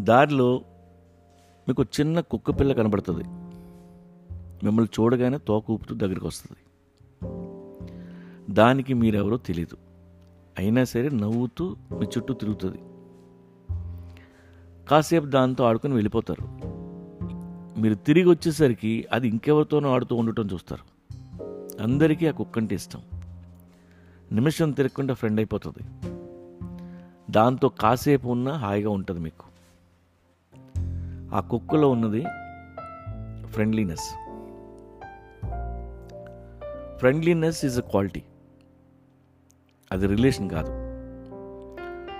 దారిలో మీకు చిన్న కుక్క పిల్ల కనబడుతుంది. మిమ్మల్ని చూడగానే తోక ఊపుతూ దగ్గరికి వస్తుంది. దానికి మీరెవరో తెలియదు అయినా సరే నవ్వుతూ మీ చుట్టూ తిరుగుతుంది. కాసేపు దాంతో ఆడుకొని వెళ్ళిపోతారు. మీరు తిరిగి వచ్చేసరికి అది ఇంకెవరితోనో ఆడుతూ ఉండటం చూస్తారు. అందరికీ ఆ కుక్క అంటే ఇష్టం. నిమిషం తిరగకుండా ఫ్రెండ్ అయిపోతుంది. దాంతో కాసేపు ఉన్నా హాయిగా ఉంటుంది మీకు. ఆ కుక్కలో ఉన్నది friendliness friendliness is a quality అది రిలేషన్ కాదు.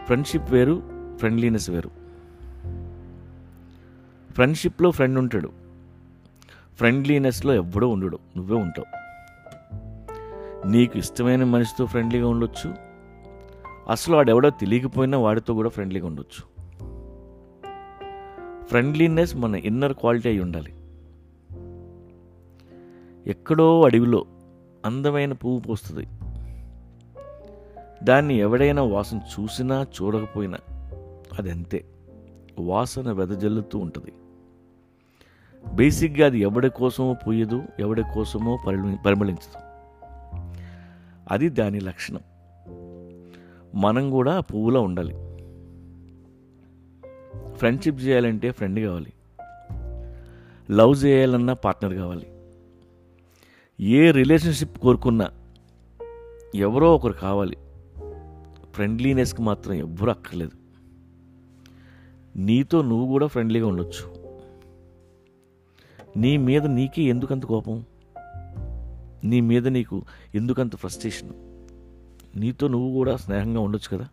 ఫ్రెండ్షిప్ వేరు ఫ్రెండ్లీనెస్ వేరు. ఫ్రెండ్షిప్లో ఫ్రెండ్ ఉంటాడు. ఫ్రెండ్లీనెస్లో ఎవ్వడూ ఉండడు నువ్వే ఉంటావు. నీకు ఇష్టమైన మనిషితో ఫ్రెండ్లీగా ఉండొచ్చు. అసలు వాడెవడో తెలియకపోయినా వాడితో కూడా ఫ్రెండ్లీగా ఉండొచ్చు. ఫ్రెండ్లీనెస్ మన ఇన్నర్ క్వాలిటీ అయి ఉండాలి. ఎక్కడో అడవిలో అందమైన పువ్వు పోస్తుంది. దాన్ని ఎవడైనా వాసన చూసినా చూడకపోయినా అది అంతే వాసన వెదజల్లుతూ ఉంటుంది. బేసిక్గా అది ఎవడి కోసమో పోయదు ఎవడి కోసమో పరిమ పరిమళించదు. అది దాని లక్షణం. మనం కూడా పువ్వులా పువ్వులో ఉండాలి. ఫ్రెండ్షిప్ చేయాలంటే ఫ్రెండ్ కావాలి. లవ్ చేయాలన్నా పార్ట్నర్ కావాలి. ఏ రిలేషన్షిప్ కోరుకున్నా ఎవరో ఒకరు కావాలి. ఫ్రెండ్లీనెస్కి మాత్రం ఎవ్వరూ అక్కర్లేదు. నీతో నువ్వు కూడా ఫ్రెండ్లీగా ఉండొచ్చు. నీ మీద నీకే ఎందుకంత కోపం? నీ మీద నీకు ఎందుకంత ఫ్రస్ట్రేషన్? నీతో నువ్వు కూడా స్నేహంగా ఉండొచ్చు కదా?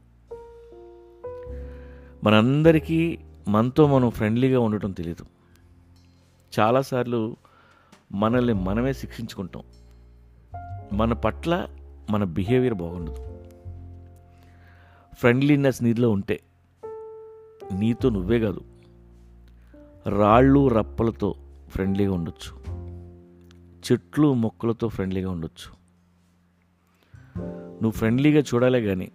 మనందరికీ మనతో మనం ఫ్రెండ్లీగా ఉండటం తెలియదు చాలాసార్లు మనల్ని మనమే శిక్షించుకుంటాం. మన పట్ల మన బిహేవియర్ బాగుండదు. ఫ్రెండ్లీనెస్ నీలో ఉంటే నీతో నువ్వే కాదు రాళ్ళు రప్పలతో ఫ్రెండ్లీగా ఉండొచ్చు. చెట్లు మొక్కలతో ఫ్రెండ్లీగా ఉండొచ్చు. నువ్వు ఫ్రెండ్లీగా చూడాలే కానీ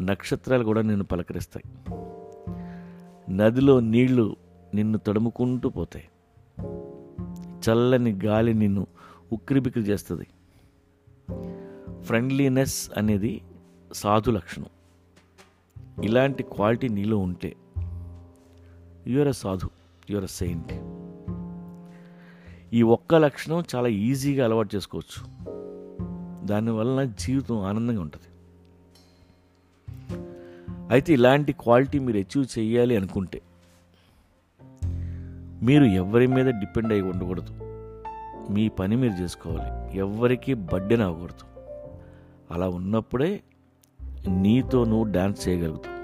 నక్షత్రాలు కూడా నేను పలకరిస్తాయి. నదిలో నీళ్ళు నిన్ను తడుముకుంటూ పోతాయి. చల్లని గాలి నిన్ను ఉక్కిరిబిక్కిరి చేస్తుంది. ఫ్రెండ్లీనెస్ అనేది సాధు లక్షణం. ఇలాంటి క్వాలిటీ నీలో ఉంటే యువర్ అ సాధు యువర్ అ సెయింట్. ఈ ఒక్క లక్షణం చాలా ఈజీగా అలవాటు చేసుకోవచ్చు. దానివలన జీవితం ఆనందంగా ఉంటుంది. అయితే ఇలాంటి క్వాలిటీ మీరు అచీవ్ చేయాలి అనుకుంటే మీరు ఎవరి మీద డిపెండ్ అయి ఉండకూడదు. మీ పని మీరు చేసుకోవాలి. ఎవరికి బడ్డెన అవ్వకూడదు. అలా ఉన్నప్పుడే నీతో నువ్వు డ్యాన్స్ చేయగలుగుతావు.